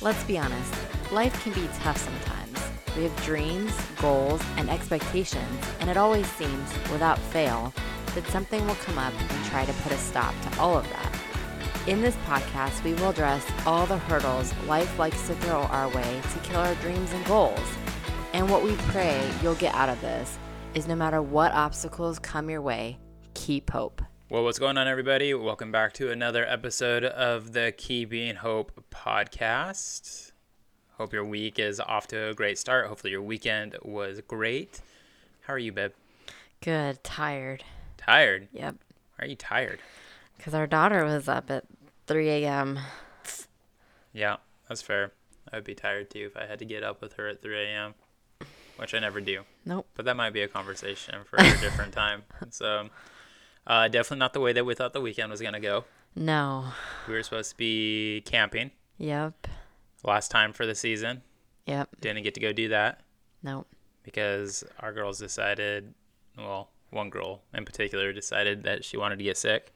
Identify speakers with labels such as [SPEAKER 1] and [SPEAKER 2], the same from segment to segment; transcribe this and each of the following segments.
[SPEAKER 1] Let's be honest, life can be tough sometimes. We have dreams, goals, and expectations, and it always seems, without fail, that something will come up and try to put a stop to all of that. In this podcast, we will address all the hurdles life likes to throw our way to kill our dreams and goals. And what we pray you'll get out of this is no matter what obstacles come your way, keep hope.
[SPEAKER 2] Well, what's going on, everybody? Welcome back to another episode of the Keeping Hope podcast. Hope your week is off to a great start. Hopefully, your weekend was great. How are you, babe?
[SPEAKER 1] Good, tired.
[SPEAKER 2] Tired?
[SPEAKER 1] Yep.
[SPEAKER 2] Why are you tired?
[SPEAKER 1] Because our daughter was up at 3 a.m.
[SPEAKER 2] Yeah, that's fair. I'd be tired too if I had to get up with her at 3 a.m., which I never do.
[SPEAKER 1] Nope.
[SPEAKER 2] But that might be a conversation for a different time. So, uh, definitely not the way that we thought the weekend was going to go.
[SPEAKER 1] No.
[SPEAKER 2] We were supposed to be camping
[SPEAKER 1] Yep.
[SPEAKER 2] last time for the season.
[SPEAKER 1] Yep.
[SPEAKER 2] Didn't get to go do that.
[SPEAKER 1] Nope.
[SPEAKER 2] because our girls decided, well, one girl in particular decided that she wanted to get sick.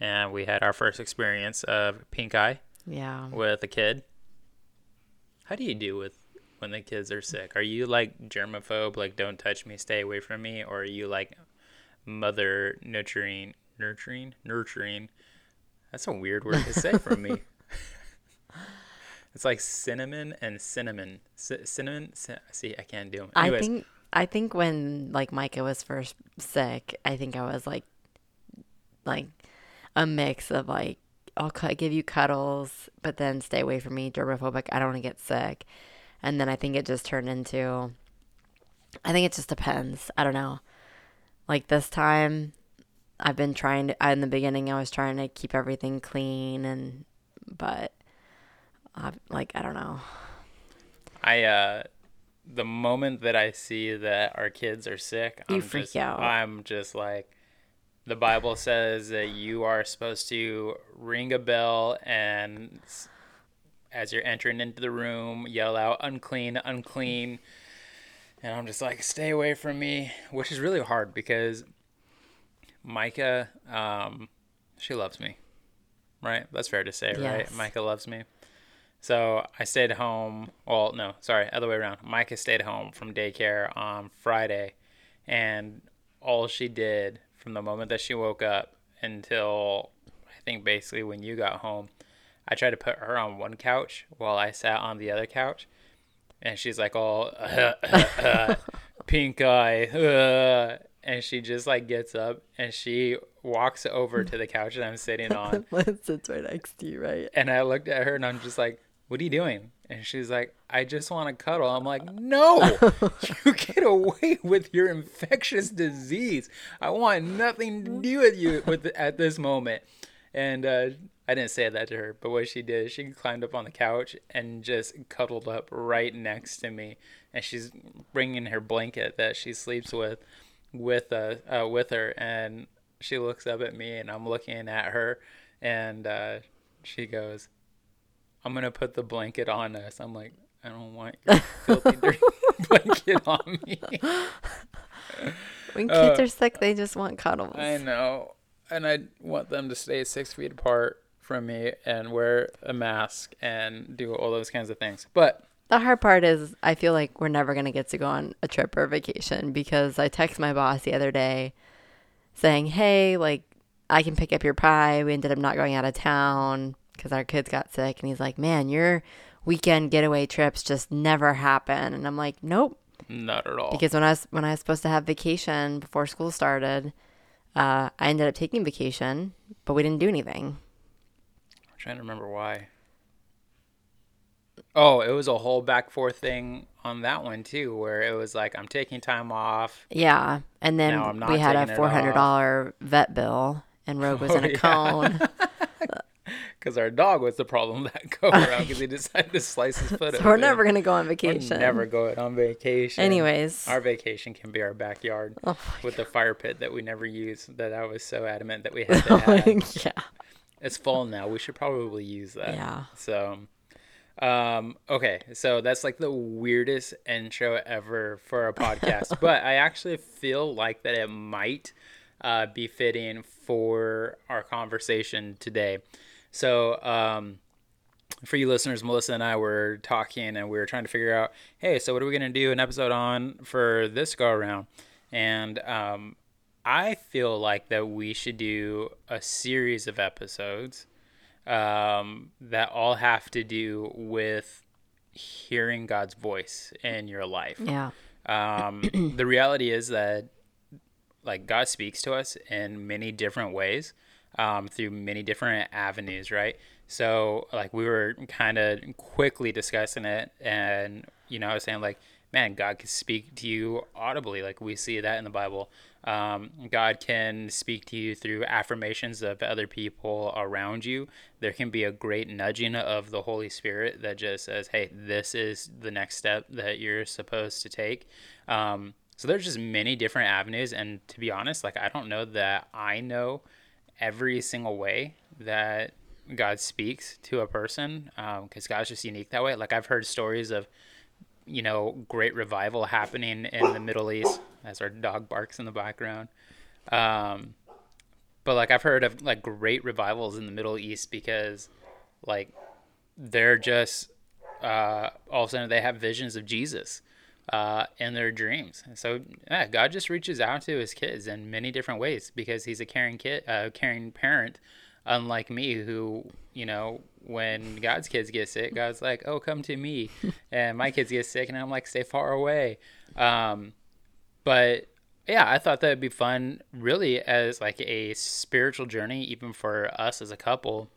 [SPEAKER 2] And we had our first experience of pink eye
[SPEAKER 1] Yeah.
[SPEAKER 2] with a kid. How do you do with when the kids are sick? Are you like germaphobe, like don't touch me, stay away from me? Or are you like mother nurturing, nurturing, nurturing? That's a weird word to say from me. It's like cinnamon and cinnamon. C- cinnamon. Ci- see, I can't do them.
[SPEAKER 1] I think I think when like Micah was first sick, I think I was like like a mix of like I'll cu- give you cuddles, but then stay away from me, germophobic. I don't want to get sick, and then I think it just turned into. I think it just depends. I don't know. Like this time, I've been trying to. In the beginning, I was trying to keep everything clean, and but, I, like I don't know.
[SPEAKER 2] I uh the moment that I see that our kids are sick,
[SPEAKER 1] You
[SPEAKER 2] I'm
[SPEAKER 1] freak
[SPEAKER 2] just,
[SPEAKER 1] out.
[SPEAKER 2] I'm just like the Bible says that you are supposed to ring a bell and as you're entering into the room, yell out unclean, unclean. And I'm just like, stay away from me, which is really hard because Micah, um, she loves me, right? That's fair to say, right? Micah loves me. So I stayed home. Well, no, sorry, other way around. Micah stayed home from daycare on Friday, and all she did from the moment that she woke up until I think basically when you got home, I tried to put her on one couch while I sat on the other couch, and she's like all pink eye, and she just like gets up and she walks over to the couch that I'm sitting on,
[SPEAKER 1] sits right next to you, right?
[SPEAKER 2] and I looked at her and I'm just like, "What are you doing?" And she's like, "I just want to cuddle." I'm like, "No, you get away with your infectious disease. I want nothing to do with you with at this moment." And uh, I didn't say that to her, but what she did, she climbed up on the couch and just cuddled up right next to me, and she's bringing her blanket that she sleeps with, with uh, uh with her, and she looks up at me, and I'm looking at her, and uh, she goes, "I'm gonna put the blanket on us." I'm like, "I don't want your filthy dirty blanket on me."
[SPEAKER 1] When kids are sick, they just want cuddles.
[SPEAKER 2] Uh, I know, and I want them to stay six feet apart from me and wear a mask and do all those kinds of things. But
[SPEAKER 1] The hard part is, I feel like we're never going to get to go on a trip or a vacation because I text my boss the other day saying, hey, like, I can pick up your pie. We ended up not going out of town because our kids got sick. And he's like, man, your weekend getaway trips just never happen. And I'm like, nope.
[SPEAKER 2] not at all.
[SPEAKER 1] Because when I was when I was supposed to have vacation before school started, uh, I ended up taking vacation, but we didn't do anything.
[SPEAKER 2] Trying to remember why. Oh, it was a whole back forth thing on that one too, where it was like I'm taking time off.
[SPEAKER 1] Yeah, and then we had a four hundred dollar vet bill, and Rogue was
[SPEAKER 2] Oh,
[SPEAKER 1] in a
[SPEAKER 2] yeah.
[SPEAKER 1] cone.
[SPEAKER 2] Because our dog was the problem that go around because he decided to slice his foot.
[SPEAKER 1] so we're never gonna go on vacation.
[SPEAKER 2] We're never going on vacation.
[SPEAKER 1] Anyways,
[SPEAKER 2] Our vacation can be our backyard
[SPEAKER 1] oh
[SPEAKER 2] with the fire pit that we never use. That I was so adamant that we oh had to have.
[SPEAKER 1] yeah,
[SPEAKER 2] It's fall now. We should probably use that.
[SPEAKER 1] yeah.
[SPEAKER 2] So, um, okay, so that's like the weirdest intro ever for a podcast, but I actually feel like that it might uh, be fitting for our conversation today. So, um, for you listeners, Melissa and I were talking and we were trying to figure out, hey, so what are we going to do an episode on for this go around? And um, I feel like that we should do a series of episodes um, that all have to do with hearing God's voice in your life.
[SPEAKER 1] Yeah.
[SPEAKER 2] Um, the reality is that like God speaks to us in many different ways um, through many different avenues, right? So like we were kind of quickly discussing it, and you know I was saying like, man, God can speak to you audibly, like we see that in the Bible. Um, God can speak to you through affirmations of other people around you. There can be a great nudging of the Holy Spirit that just says, "Hey, this is the next step that you're supposed to take." Um, so there's just many different avenues, and to be honest, like I don't know that I know every single way that God speaks to a person because um, God's just unique that way. Like I've heard stories of, you know, great revival happening in the Middle East as our dog barks in the background. Um, but like I've heard of like great revivals in the Middle East because like they're just uh, all of a sudden they have visions of Jesus uh, in their dreams. So yeah, God just reaches out to his kids in many different ways because he's a caring kid, uh, caring parent unlike me who you know when god's kids get sick god's like oh come to me. And my kids get sick and i'm like stay far away. Um, but yeah i thought that would be fun really as like a spiritual journey even for us as a couple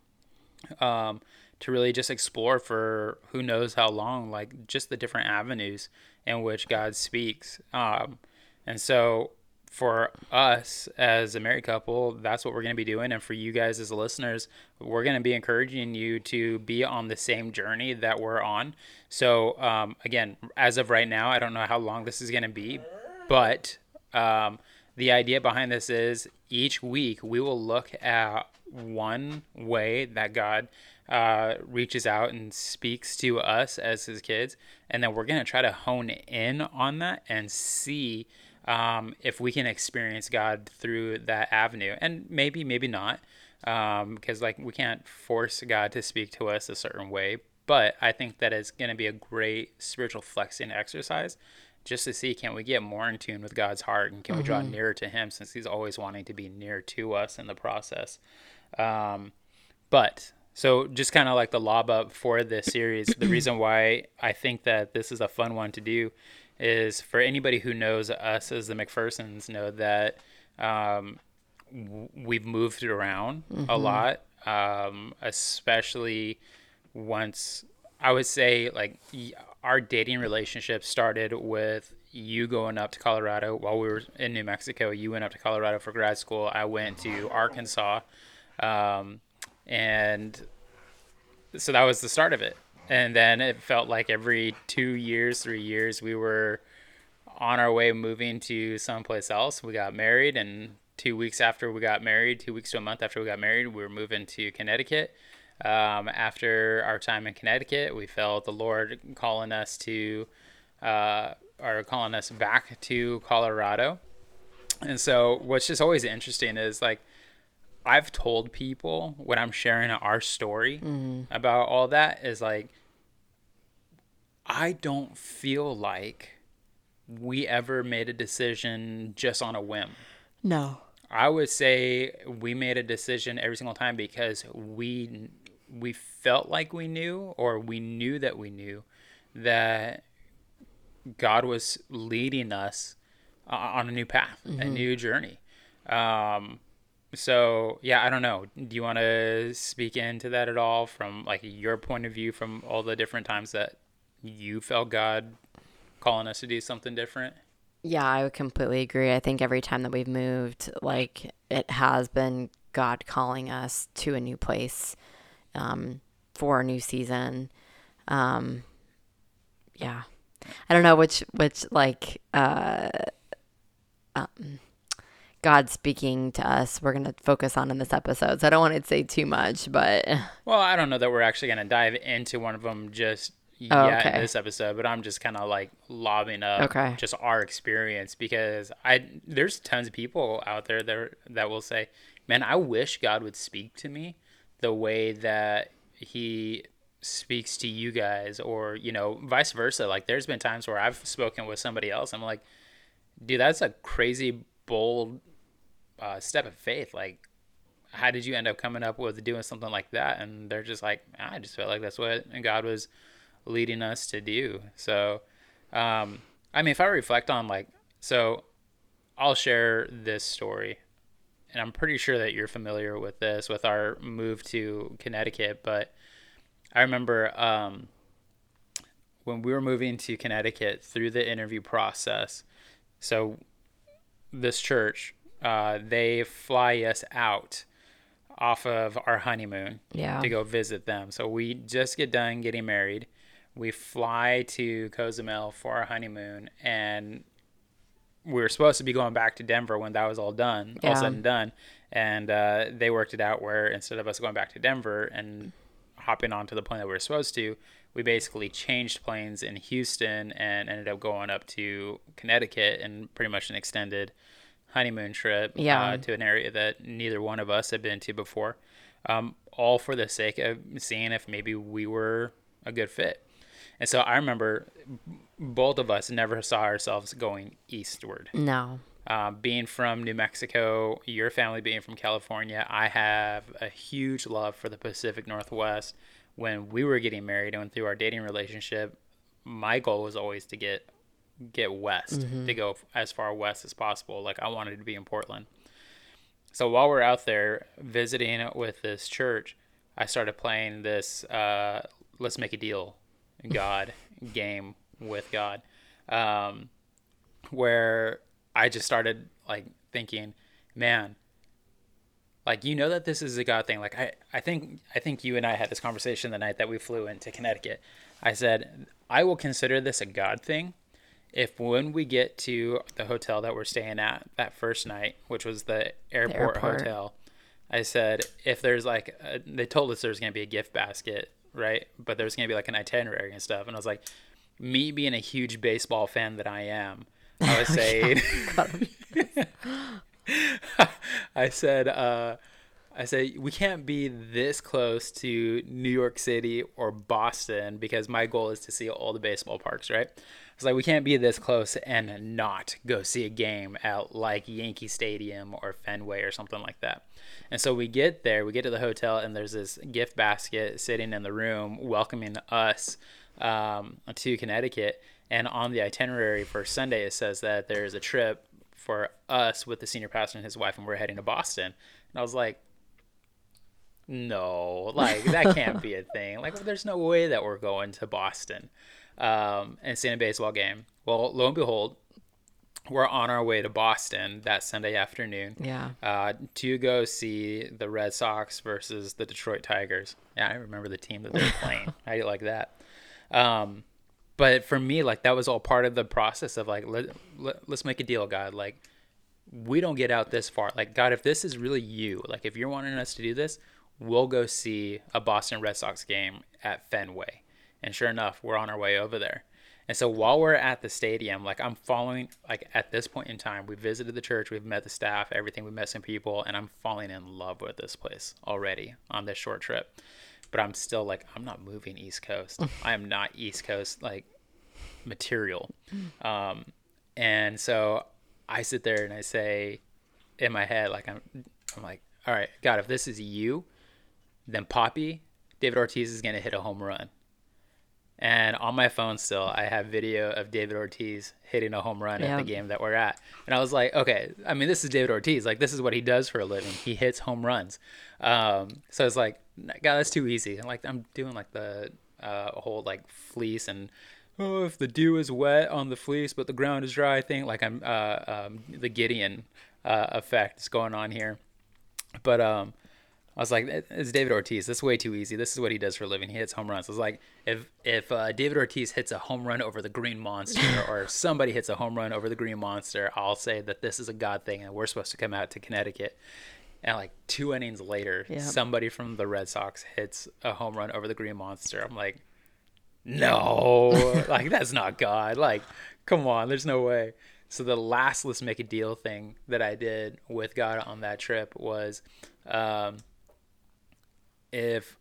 [SPEAKER 2] um, to really just explore for who knows how long like just the different avenues in which god speaks. Um, and so for us as a married couple, that's what we're going to be doing. And for you guys as listeners, we're going to be encouraging you to be on the same journey that we're on. So, um, again, as of right now, I don't know how long this is going to be, but um, the idea behind this is each week we will look at one way that God uh, reaches out and speaks to us as his kids. And then we're going to try to hone in on that and see um, if we can experience God through that avenue, and maybe, maybe not, because um, like we can't force God to speak to us a certain way. But I think that it's going to be a great spiritual flexing exercise, just to see can we get more in tune with God's heart and can mm-hmm. we draw mm-hmm. nearer to Him since He's always wanting to be near to us in the process. Um, but so just kind of like the lob up for this series, the reason why I think that this is a fun one to do is for anybody who knows us as the McPhersons know that um, w- we've moved around mm-hmm. a lot, um, especially once I would say like our dating relationship started with you going up to Colorado while we were in New Mexico. You went up to Colorado for grad school. I went to Arkansas, um, and so that was the start of it and then it felt like every two years, three years, we were on our way moving to someplace else. We got married, and two weeks after we got married, two weeks to a month after we got married, we were moving to Connecticut. Um, after our time in Connecticut, we felt the Lord calling us to, uh, or calling us back to Colorado. And so, what's just always interesting is like, I've told people when I'm sharing our story mm-hmm. about all that is like, I don't feel like we ever made a decision just on a whim.
[SPEAKER 1] No.
[SPEAKER 2] I would say we made a decision every single time because we we felt like we knew or we knew that we knew that God was leading us on a new path, mm-hmm. a new journey. Um, so yeah, I don't know. Do you want to speak into that at all from like your point of view from all the different times that you felt God calling us to do something different?
[SPEAKER 1] Yeah, I would completely agree. I think every time that we've moved, like it has been God calling us to a new place um, for a new season. Um, yeah, I don't know which which like uh, um, God speaking to us. We're gonna focus on in this episode, so I don't want to say too much, but
[SPEAKER 2] well, I don't know that we're actually gonna dive into one of them just yet okay. in this episode, but I'm just kind of like lobbing up
[SPEAKER 1] okay.
[SPEAKER 2] just our experience because I there's tons of people out there that that will say, "Man, I wish God would speak to me the way that He speaks to you guys or you know vice versa like there's been times where i've spoken with somebody else i'm like dude that's a crazy bold uh, step of faith like how did you end up coming up with doing something like that and they're just like i just felt like that's what and god was leading us to do so um i mean if i reflect on like so i'll share this story and i'm pretty sure that you're familiar with this with our move to connecticut but I remember um, when we were moving to Connecticut through the interview process. So, this church, uh, they fly us out off of our honeymoon
[SPEAKER 1] Yeah.
[SPEAKER 2] to go visit them. So, we just get done getting married. We fly to Cozumel for our honeymoon, and we were supposed to be going back to Denver when that was all done, all
[SPEAKER 1] Yeah.
[SPEAKER 2] said and done. And uh, they worked it out where instead of us going back to Denver and hopping onto the plane that we were supposed to, we basically changed planes in Houston and ended up going up to Connecticut and pretty much an extended honeymoon trip
[SPEAKER 1] Yeah.
[SPEAKER 2] uh, to an area that neither one of us had been to before. Um, all for the sake of seeing if maybe we were a good fit. And so I remember both of us never saw ourselves going eastward.
[SPEAKER 1] No.
[SPEAKER 2] Uh, being from New Mexico, your family being from California, I have a huge love for the Pacific Northwest. When we were getting married and through our dating relationship, my goal was always to get get west, to go as far west as possible. Like I wanted to be in Portland. So while we're out there visiting with this church, I started playing this uh, "Let's Make a Deal" God game with God, um, where I just started like thinking, man, like you know that this is a God thing. Like I, I think I think you and I had this conversation the night that we flew into Connecticut. I said I will consider this a God thing if when we get to the hotel that we're staying at that first night, which was the airport,
[SPEAKER 1] airport.
[SPEAKER 2] hotel, I said if there's like a, they told us there's gonna be a gift basket, right? But there's gonna be like an itinerary and stuff, and I was like, me being a huge baseball fan that I am, I was saying, I said, uh, I said we can't be this close to New York City or Boston because my goal is to see all the baseball parks, right? It's like we can't be this close and not go see a game at like Yankee Stadium or Fenway or something like that. And so we get there, we get to the hotel, and there's this gift basket sitting in the room welcoming us um, to Connecticut. And on the itinerary for Sunday, it says that there's a trip for us with the senior pastor and his wife, and we're heading to Boston. And I was like, no, like that can't be a thing. Like, there's no way that we're going to Boston um, and seeing a baseball game. Well, lo and behold, we're on our way to Boston that Sunday afternoon
[SPEAKER 1] Yeah.
[SPEAKER 2] uh, to go see the Red Sox versus the Detroit Tigers. Yeah, I remember the team that they're playing. I like that. Um, but for me, like that was all part of the process of like let, let let's make a deal, God. Like we don't get out this far. Like God, if this is really you, like if you're wanting us to do this, we'll go see a Boston Red Sox game at Fenway. And sure enough, we're on our way over there. And so while we're at the stadium, like I'm following, like at this point in time, we visited the church, we've met the staff, everything, we met some people, and I'm falling in love with this place already on this short trip. But I'm still like, I'm not moving East Coast. I am not East Coast like material. Um, and so I sit there and I say in my head, like I'm, I'm like, all right, God, if this is you, then Papi, David Ortiz is gonna hit a home run. And on my phone still, I have video of David Ortiz hitting a home run at the game that we're at. And I was like, okay, I mean, this is David Ortiz. Like, this is what he does for a living. He hits home runs. Um, so it's like, God, that's too easy. And like, I'm doing like the uh, whole like fleece and, oh, if the dew is wet on the fleece, but the ground is dry thing. Like, I'm uh, um, the Gideon uh, effect is going on here. But um, I was like, it's David Ortiz. This is way too easy. This is what he does for a living. He hits home runs. I was like, if if uh, David Ortiz hits a home run over the Green Monster, or if somebody hits a home run over the Green Monster, I'll say that this is a God thing, and we're supposed to come out to Connecticut. And like two innings later,
[SPEAKER 1] Yep.
[SPEAKER 2] somebody from the Red Sox hits a home run over the Green Monster. I'm like, no, like that's not God. Like, come on, there's no way. So the last let's make a deal thing that I did with God on that trip was, um, if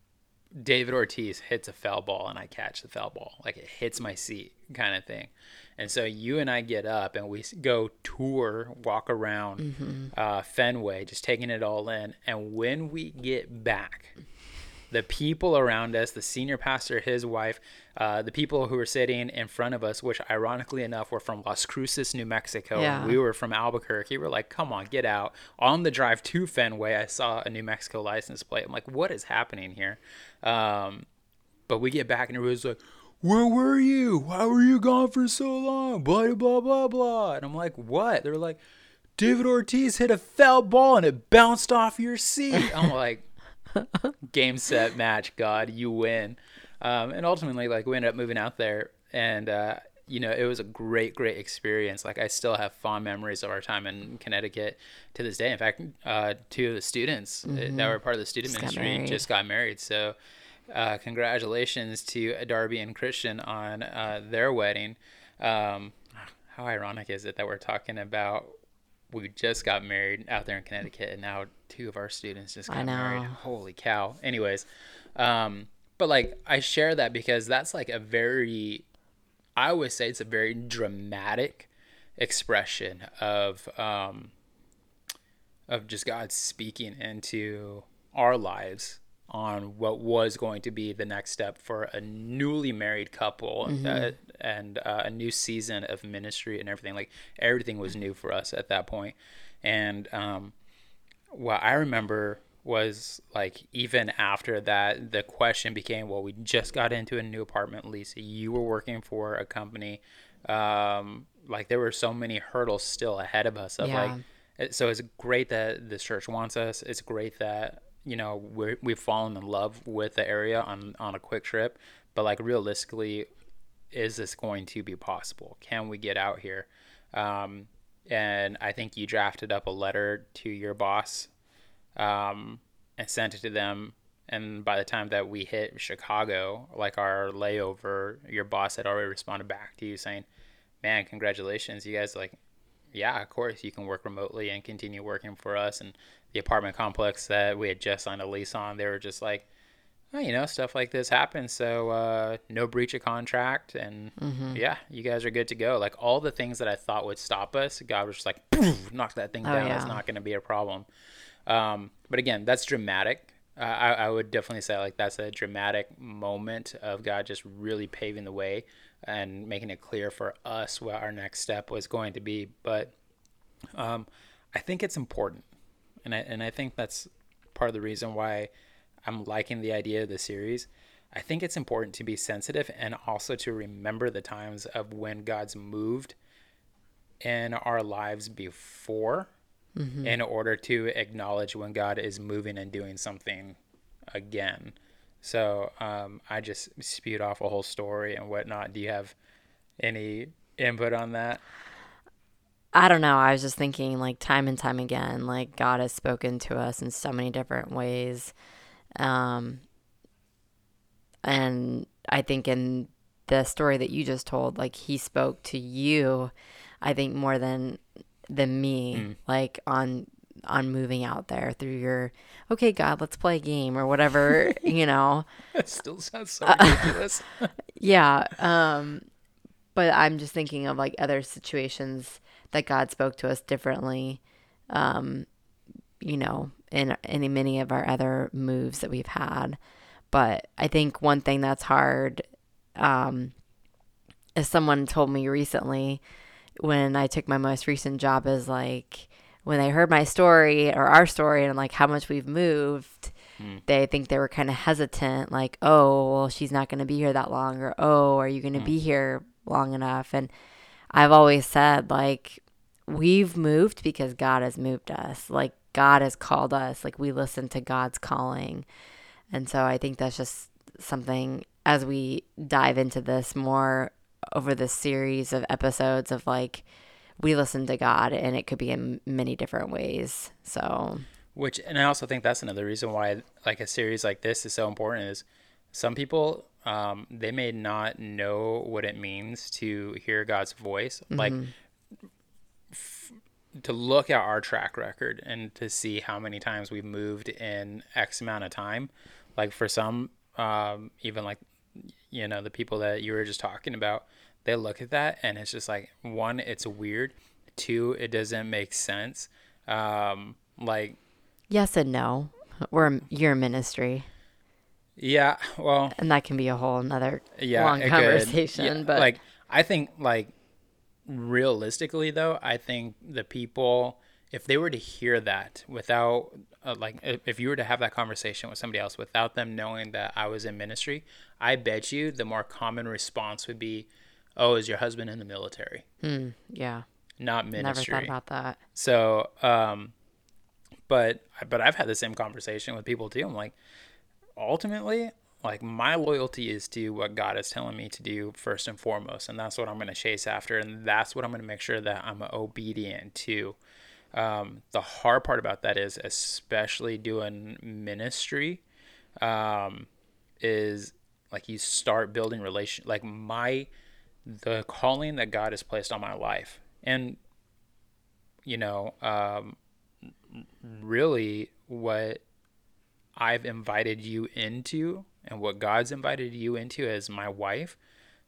[SPEAKER 2] David Ortiz hits a foul ball and I catch the foul ball. Like it hits my seat kind of thing. And so you and I get up and we go tour, walk around uh, Fenway, just taking it all in. And when we get back, the people around us, the senior pastor, his wife, uh, the people who were sitting in front of us, which ironically enough were from Las Cruces, New Mexico.
[SPEAKER 1] Yeah.
[SPEAKER 2] And we were from Albuquerque. We're like, come on, get out. On the drive to Fenway, I saw a New Mexico license plate. I'm like, what is happening here? Um, but we get back and everybody's like, where were you? Why were you gone for so long? Blah, blah, blah, blah. And I'm like, what? They're like, David Ortiz hit a foul ball and it bounced off your seat. I'm like, game, set, match, God, you win. Um, and ultimately, like, we ended up moving out there and, uh, you know, it was a great, great experience. Like, I still have fond memories of our time in Connecticut to this day. In fact, uh, two of the students uh, that were part of the student
[SPEAKER 1] Mm-hmm. Just
[SPEAKER 2] ministry
[SPEAKER 1] married.
[SPEAKER 2] just got married. So, uh, congratulations to Darby and Christian on uh, their wedding. Um, how ironic is it that we're talking about we just got married out there in Connecticut, and now two of our students just got married. Holy cow! Anyways, um, but like I share that because that's like a very, I would say it's a very dramatic expression of um, of just God speaking into our lives on what was going to be the next step for a newly married couple uh, and uh, a new season of ministry and everything. Like everything was new for us at that point. And um, what I remember was like even after that, the question became, well, we just got into a new apartment lease. You were working for a company. Um, like there were so many hurdles still ahead of us of
[SPEAKER 1] Yeah.
[SPEAKER 2] like so it's great that this church wants us. It's great that you know we're, we've fallen in love with the area on on a quick trip. But like realistically, is this going to be possible? Can we get out here? Um, and I think you drafted up a letter to your boss um, and sent it to them. And by the time that we hit Chicago, like our layover, your boss had already responded back to you saying, "Man, congratulations! You guys like yeah, of course, you can work remotely and continue working for us. And the apartment complex that we had just signed a lease on, they were just like, oh, you know, stuff like this happens. So uh, no breach of contract. And yeah, you guys are good to go. Like all the things that I thought would stop us, God was just like, knock that thing
[SPEAKER 1] Oh,
[SPEAKER 2] down. It's not going to be a problem. Um, but again, that's dramatic. Uh, I, I would definitely say like that's a dramatic moment of God just really paving the way and making it clear for us what our next step was going to be. But um, I think it's important, and I and I think that's part of the reason why I'm liking the idea of the series. I think it's important to be sensitive and also to remember the times of when God's moved in our lives before in order to acknowledge when God is moving and doing something again. So um, I just spewed off a whole story and whatnot. Do you have any input on that?
[SPEAKER 1] I don't know. I was just thinking, like, time and time again, like, God has spoken to us in so many different ways. Um, and I think in the story that you just told, like, He spoke to you, I think, more than than me, like, on on moving out there through your okay god let's play a game or whatever you know
[SPEAKER 2] That still sounds so ridiculous.
[SPEAKER 1] yeah um but i'm just thinking of like other situations that god spoke to us differently um you know in in many of our other moves that we've had but i think one thing that's hard um is someone told me recently when i took my most recent job is like when they heard my story or our story and like how much we've moved hmm. they think they were kind of hesitant like oh well she's not going to be here that long or oh are you going to hmm. be here long enough? And i've always said like we've moved because god has moved us. Like god has called us. Like we listen to god's calling. And so i think that's just something as we dive into this more over this series of episodes of like we listen to god and it could be in many different ways so
[SPEAKER 2] Which, and I also think that's another reason why, like a series like this is so important. Is some people um, they may not know what it means to hear God's voice, like f- to look at our track record and to see how many times we've moved in X amount of time. Like for some, um, even like you know the people that you were just talking about, they look at that and it's just like one, it's weird. Two, it doesn't make sense. Um, like
[SPEAKER 1] Yes and no. We're your ministry,
[SPEAKER 2] yeah, well,
[SPEAKER 1] and that can be a whole another
[SPEAKER 2] yeah,
[SPEAKER 1] long conversation.
[SPEAKER 2] Yeah,
[SPEAKER 1] but
[SPEAKER 2] like I think like realistically though, I think the people if they were to hear that without uh, like if if you were to have that conversation with somebody else without them knowing that I was in ministry, I bet you the more common response would be, "Oh, is your husband in the military?"
[SPEAKER 1] hmm, yeah,
[SPEAKER 2] Not ministry.
[SPEAKER 1] never thought about that.
[SPEAKER 2] So, um, but but I've had the same conversation with people too. I'm like, ultimately, like my loyalty is to what God is telling me to do first and foremost, and that's what I'm going to chase after, and that's what I'm going to make sure that I'm obedient to. Um, the hard part about that is, especially doing ministry, um, is like you start building relation. Like my the calling that God has placed on my life, and you know, um, really what I've invited you into and what God's invited you into as my wife,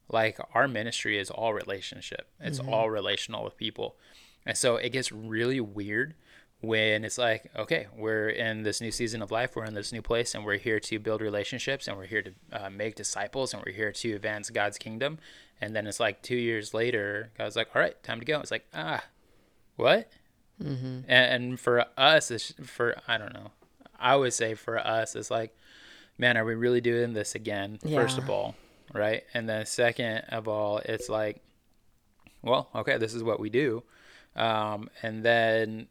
[SPEAKER 2] like our ministry is all relationship. It's all relational with people. And so it gets really weird when it's like, okay, we're in this new season of life, we're in this new place, and we're here to build relationships, and we're here to uh, make disciples, and we're here to advance God's kingdom. And then it's like two years later, I was like, all right, time to go. It's like, ah, what?
[SPEAKER 1] Mm-hmm.
[SPEAKER 2] And, and for us, it's for I don't know. I would say for us, it's like, man, are we really doing this again? First of all, right? And then second of all, it's like, well, okay, this is what we do. Um, and then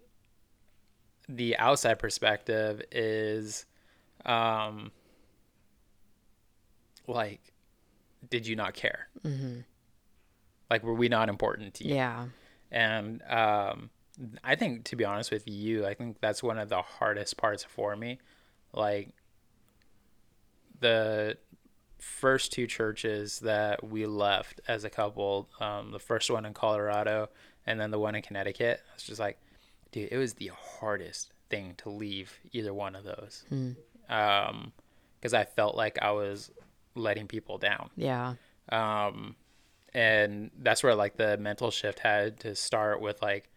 [SPEAKER 2] the outside perspective is, um, like, did you not care?
[SPEAKER 1] Mm-hmm.
[SPEAKER 2] Like, were we not important to you?
[SPEAKER 1] Yeah,
[SPEAKER 2] And um, I think, to be honest with you, I think that's one of the hardest parts for me. Like the first two churches that we left as a couple, um, the first one in Colorado and then the one in Connecticut, I was just like, dude, it was the hardest thing to leave either one of those.
[SPEAKER 1] Hmm.
[SPEAKER 2] Um, because I felt like I was letting people down.
[SPEAKER 1] Yeah,
[SPEAKER 2] um and that's where like the mental shift had to start with like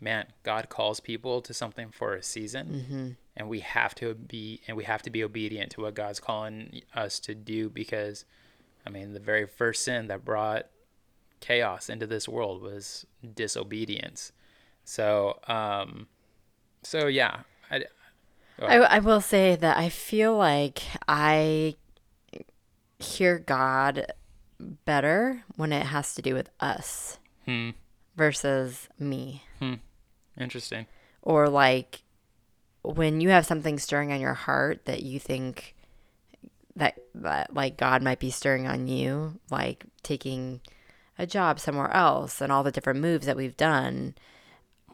[SPEAKER 2] man god calls people to something for a season.
[SPEAKER 1] Mm-hmm.
[SPEAKER 2] and we have to be and we have to be obedient to what god's calling us to do because i mean the very first sin that brought chaos into this world was disobedience. So um so yeah I,
[SPEAKER 1] I, I will say that I feel like I hear God better when it has to do with us
[SPEAKER 2] hmm,
[SPEAKER 1] versus me.
[SPEAKER 2] interesting
[SPEAKER 1] Or like when you have something stirring on your heart that you think that, that like God might be stirring on you, like taking a job somewhere else and all the different moves that we've done.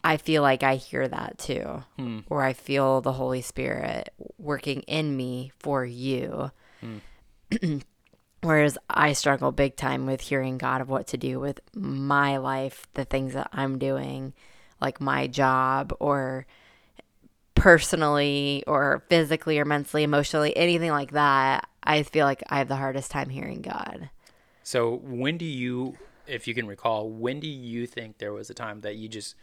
[SPEAKER 1] I feel like I hear that too.
[SPEAKER 2] Hmm.
[SPEAKER 1] Or I feel the Holy Spirit working in me for you. Whereas I struggle big time with hearing God of what to do with my life, the things that I'm doing, like my job or personally or physically or mentally, emotionally, anything like that. I feel like I have the hardest time hearing God.
[SPEAKER 2] So when do you, if you can recall, when do you think there was a time that you just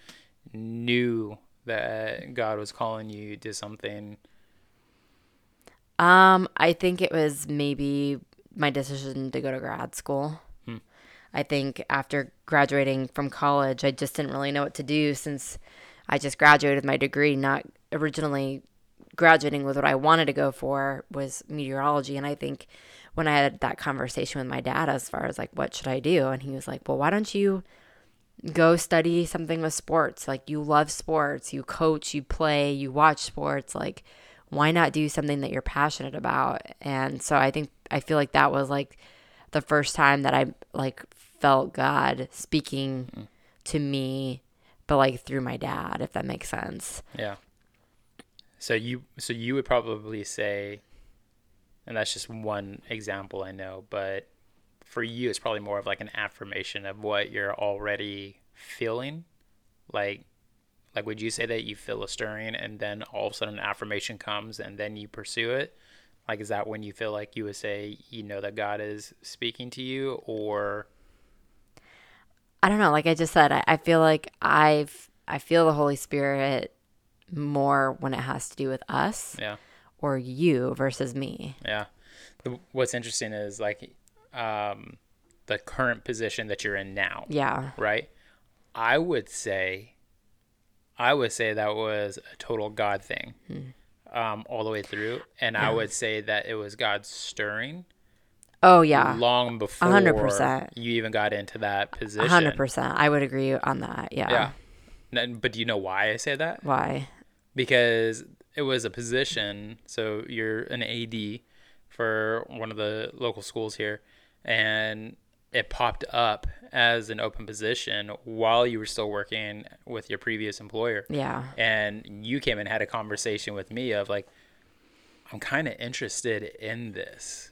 [SPEAKER 2] knew that God was calling you to something?
[SPEAKER 1] Um, I think it was maybe my decision to go to grad school.
[SPEAKER 2] Hmm.
[SPEAKER 1] I think after graduating from college, I just didn't really know what to do since I just graduated with my degree, not originally graduating with what I wanted to go for was meteorology. And I think when I had that conversation with my dad as far as like, what should I do? And he was like, well, why don't you go study something with sports? Like, you love sports, you coach, you play, you watch sports. Like, why not do something that you're passionate about? And so I think, I feel like that was like the first time that I like felt God speaking mm. to me, but like through my dad, if that makes sense.
[SPEAKER 2] Yeah. So you, so you would probably say, and that's just one example I know, but for you, it's probably more of like an affirmation of what you're already feeling. Like, like would you say that you feel a stirring and then all of a sudden an affirmation comes and then you pursue it? Like, is that when you feel like you would say you know that God is speaking to you, or
[SPEAKER 1] I don't know. Like I just said, I, I feel like I've I feel the Holy Spirit more when it has to do with us
[SPEAKER 2] yeah,
[SPEAKER 1] or you versus me.
[SPEAKER 2] yeah? The, what's interesting is like um, the current position that you're in now,
[SPEAKER 1] Yeah.
[SPEAKER 2] right? I would say, I would say that was a total God thing, um, all the way through, and I
[SPEAKER 1] Hmm.
[SPEAKER 2] Would say that it was God stirring
[SPEAKER 1] Oh yeah.
[SPEAKER 2] long before
[SPEAKER 1] 100%.
[SPEAKER 2] you even got into that position.
[SPEAKER 1] hundred percent. I would agree on that. Yeah.
[SPEAKER 2] Yeah. But do you know why I say that?
[SPEAKER 1] Why?
[SPEAKER 2] Because it was a position. So you're an AD for one of the local schools here, and it popped up as an open position while you were still working with your previous employer.
[SPEAKER 1] Yeah.
[SPEAKER 2] And you came and had a conversation with me of like, I'm kind of interested in this.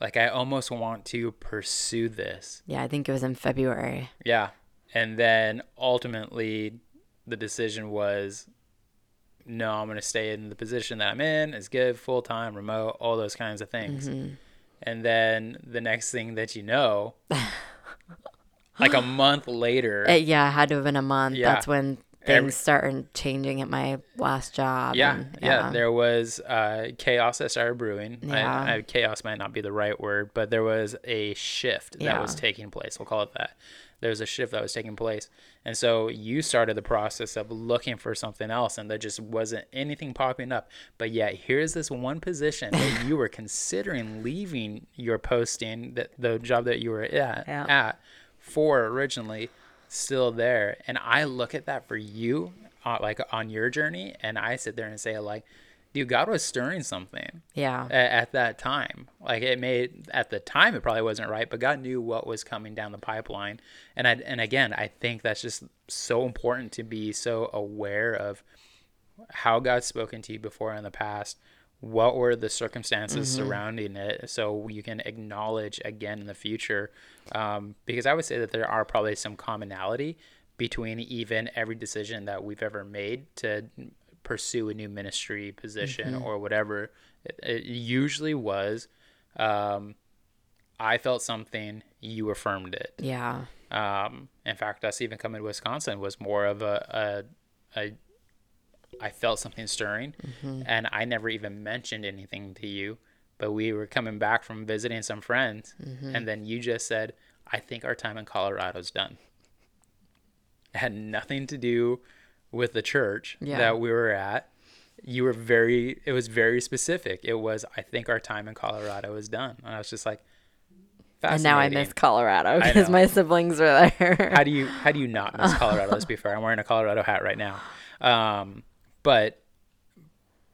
[SPEAKER 2] Like, I almost want to pursue this.
[SPEAKER 1] Yeah. I think it was in February.
[SPEAKER 2] Yeah. And then ultimately, the decision was no, I'm going to stay in the position that I'm in. It's good, full time, remote, all those kinds of things.
[SPEAKER 1] Mm-hmm.
[SPEAKER 2] And then the next thing that you know, like a month later,
[SPEAKER 1] It, yeah, it had to have been a month.
[SPEAKER 2] Yeah.
[SPEAKER 1] That's when things
[SPEAKER 2] Every-
[SPEAKER 1] started changing at my last job.
[SPEAKER 2] yeah,
[SPEAKER 1] and-
[SPEAKER 2] yeah, there was uh, chaos that started brewing.
[SPEAKER 1] Yeah.
[SPEAKER 2] I, I, chaos might not be the right word, but there was a shift that was taking place. We'll call it that. There was a shift that was taking place. And so you started the process of looking for something else, and there just wasn't anything popping up. But yet, here's this one position that you were considering leaving your posting, that the job that you were at,
[SPEAKER 1] Yeah.
[SPEAKER 2] at for originally, still there. And I look at that for you, uh, like on your journey, and I sit there and say, like, dude, God was stirring something
[SPEAKER 1] Yeah.
[SPEAKER 2] a- at that time. Like it made at the time it probably wasn't right, but God knew what was coming down the pipeline. And I and again, I think that's just so important to be so aware of how God's spoken to you before in the past. What were the circumstances surrounding it, so you can acknowledge again in the future? Um, because I would say that there are probably some commonality between even every decision that we've ever made to pursue a new ministry position or whatever. It, it usually was, um, I felt something, you affirmed it.
[SPEAKER 1] Yeah.
[SPEAKER 2] Um, in fact, us even coming to Wisconsin was more of a, a, a I felt something stirring, and I never even mentioned anything to you. But we were coming back from visiting some friends, and then you just said, "I think our time in Colorado's done." It had nothing to do with the church
[SPEAKER 1] Yeah.
[SPEAKER 2] that we were at. You were very. It was very specific. It was, "I think our time in Colorado is done," and I was just like,
[SPEAKER 1] And now I miss Colorado because my siblings were there.
[SPEAKER 2] how do you how do you not miss Colorado? Let's be fair. I'm wearing a Colorado hat right now, um, but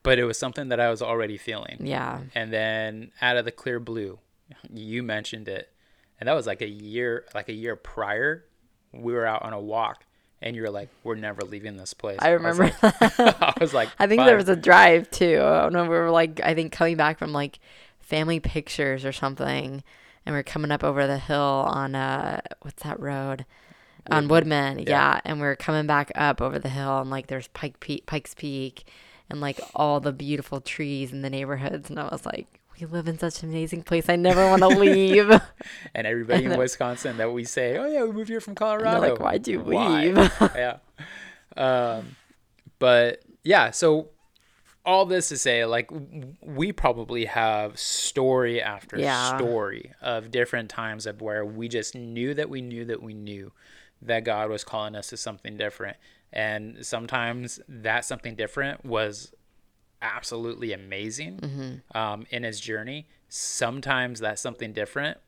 [SPEAKER 2] but it was something that I was already feeling.
[SPEAKER 1] yeah.
[SPEAKER 2] And then out of the clear blue, you mentioned it, and that was like a year like a year prior. We were out on a walk, and you were like, "We're never leaving this place."
[SPEAKER 1] I
[SPEAKER 2] was
[SPEAKER 1] remember
[SPEAKER 2] like- I was like,
[SPEAKER 1] I think
[SPEAKER 2] "Fuck."
[SPEAKER 1] there was a drive too. I don't know. We were like, I think coming back from like family pictures or something, and we are coming up over the hill on uh, what's that road? On Woodmen,
[SPEAKER 2] Yeah.
[SPEAKER 1] yeah. And we are coming back up over the hill, and like there's Pike Peak, Pikes Peak, and like all the beautiful trees in the neighborhoods, and I was like. We live in such an amazing place. I never want to leave. and
[SPEAKER 2] and everybody in
[SPEAKER 1] then-
[SPEAKER 2] Wisconsin that we say, "Oh yeah, we moved here from Colorado."
[SPEAKER 1] like, why'd you
[SPEAKER 2] Why?
[SPEAKER 1] leave?
[SPEAKER 2] yeah. Um, but yeah, so all this to say, like, we probably have story after
[SPEAKER 1] Yeah.
[SPEAKER 2] story of different times of where we just knew that we knew that we knew that God was calling us to something different. And sometimes that something different was absolutely amazing um, in his journey. Sometimes that something different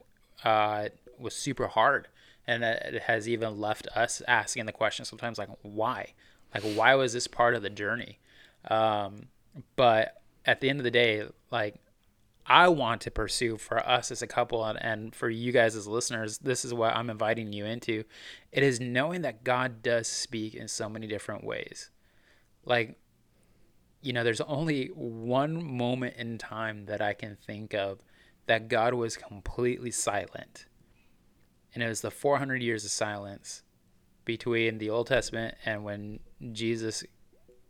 [SPEAKER 2] uh, was super hard, and it has even left us asking the question sometimes like, why? Like, why was this part of the journey? Um, but at the end of the day, like, I want to pursue for us as a couple and, and for you guys as listeners, this is what I'm inviting you into. It is knowing that God does speak in so many different ways. Like, you know, there's only one moment in time that I can think of that God was completely silent. And it was the 400 years of silence between the Old Testament and when Jesus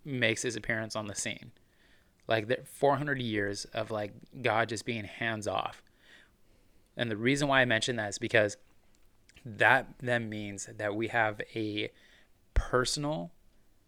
[SPEAKER 2] makes his appearance on the scene. like there 400 years of like God just being hands off. And the reason why I mention that is because that then means that we have a personal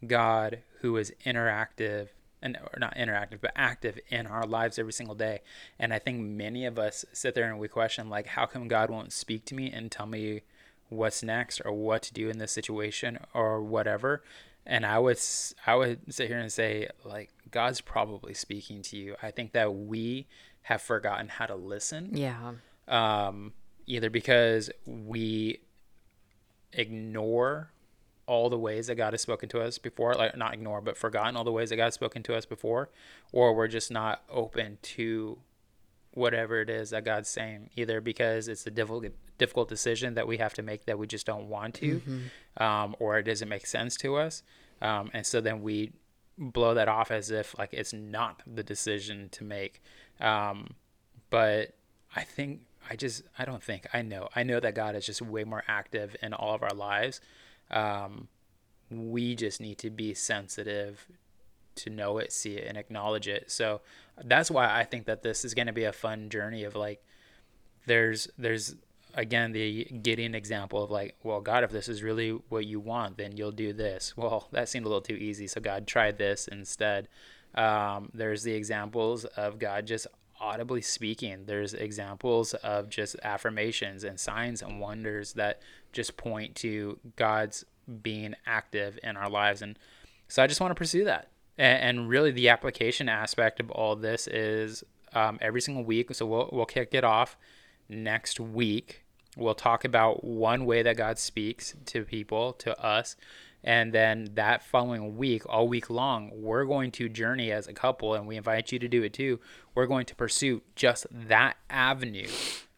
[SPEAKER 2] God who is interactive and or not interactive but active in our lives every single day. And I think many of us sit there and we question like how come God won't speak to me and tell me what's next or what to do in this situation or whatever. And I would I would sit here and say like God's probably speaking to you. I think that we have forgotten how to listen.
[SPEAKER 1] Yeah.
[SPEAKER 2] Um, either because we ignore all the ways that God has spoken to us before, like not ignore, but forgotten all the ways that God has spoken to us before, or we're just not open to whatever it is that God's saying, either because it's a difficult difficult decision that we have to make that we just don't want to, mm-hmm. um, or it doesn't make sense to us, um, and so then we blow that off as if like it's not the decision to make. Um, but I think I just I don't think I know I know that God is just way more active in all of our lives. Um, we just need to be sensitive to know it, see it, and acknowledge it. So that's why I think that this is going to be a fun journey of like, there's there's again the Gideon example of like, well, God, if this is really what you want, then you'll do this. Well, that seemed a little too easy, so God tried this instead. Um, there's the examples of God just audibly speaking. There's examples of just affirmations and signs and wonders that just point to God's being active in our lives. And so I just want to pursue that. And, and really, the application aspect of all this is um, every single week. So we'll, we'll kick it off next week. We'll talk about one way that God speaks to people, to us. And then that following week, all week long, we're going to journey as a couple, and we invite you to do it too. We're going to pursue just that avenue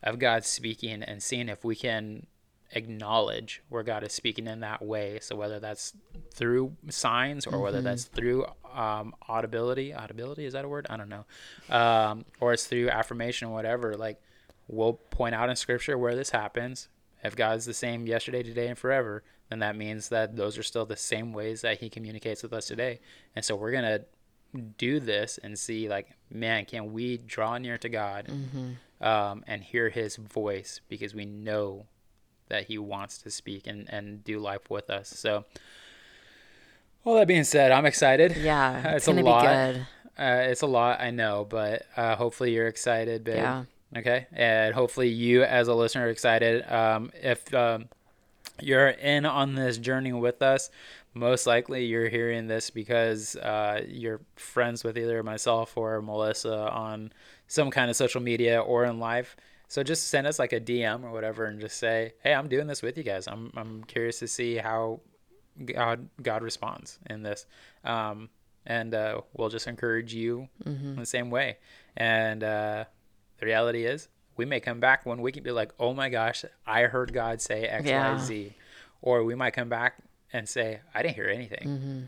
[SPEAKER 2] of God speaking and seeing if we can acknowledge where God is speaking in that way. So whether that's through signs or mm-hmm. whether that's through um, audibility, audibility is that a word? I don't know, um, or it's through affirmation or whatever. Like we'll point out in Scripture where this happens. If God's the same yesterday, today, and forever, then that means that those are still the same ways that He communicates with us today. And so we're gonna do this and see, like, man, can we draw near to God mm-hmm. um, and hear His voice because we know that He wants to speak and and do life with us. So. All that being said, I'm excited.
[SPEAKER 1] Yeah, it's, it's a lot.
[SPEAKER 2] Uh, it's a lot, I know, but uh, hopefully you're excited, babe. Yeah. Okay, and hopefully you, as a listener, are excited. Um, if um, you're in on this journey with us, most likely you're hearing this because uh, you're friends with either myself or Melissa on some kind of social media or in life. So just send us like a DM or whatever and just say, "Hey, I'm doing this with you guys. I'm I'm curious to see how God God responds in this." Um, and uh, we'll just encourage you mm-hmm. in the same way. And uh, the reality is, we may come back one week and be like, "Oh my gosh, I heard God say X, yeah. Y, Z," or we might come back and say, "I didn't hear anything." Mm-hmm.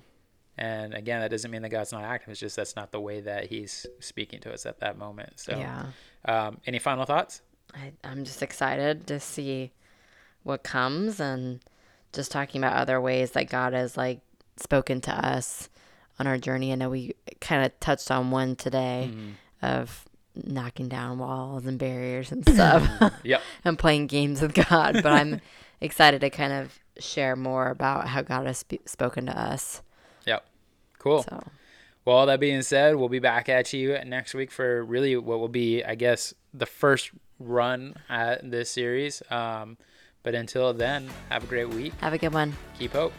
[SPEAKER 2] And again, that doesn't mean that God's not active. It's just that's not the way that He's speaking to us at that moment. So, yeah. Um, any final thoughts?
[SPEAKER 1] I, I'm just excited to see what comes and just talking about other ways that God has like spoken to us on our journey. I know we kind of touched on one today mm-hmm. of knocking down walls and barriers and stuff.
[SPEAKER 2] yep.
[SPEAKER 1] and playing games with God. But I'm excited to kind of share more about how God has sp- spoken to us.
[SPEAKER 2] Yep. Cool. So. Well, all that being said, we'll be back at you next week for really what will be, I guess, the first run at this series. Um, but until then, have a great week.
[SPEAKER 1] Have a good one.
[SPEAKER 2] Keep hope.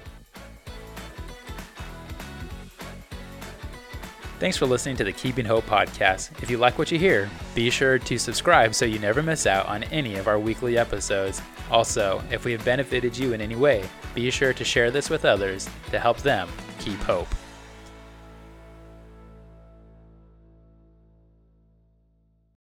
[SPEAKER 2] Thanks for listening to the Keeping Hope podcast. If you like what you hear, be sure to subscribe so you never miss out on any of our weekly episodes. Also, if we have benefited you in any way, be sure to share this with others to help them keep hope.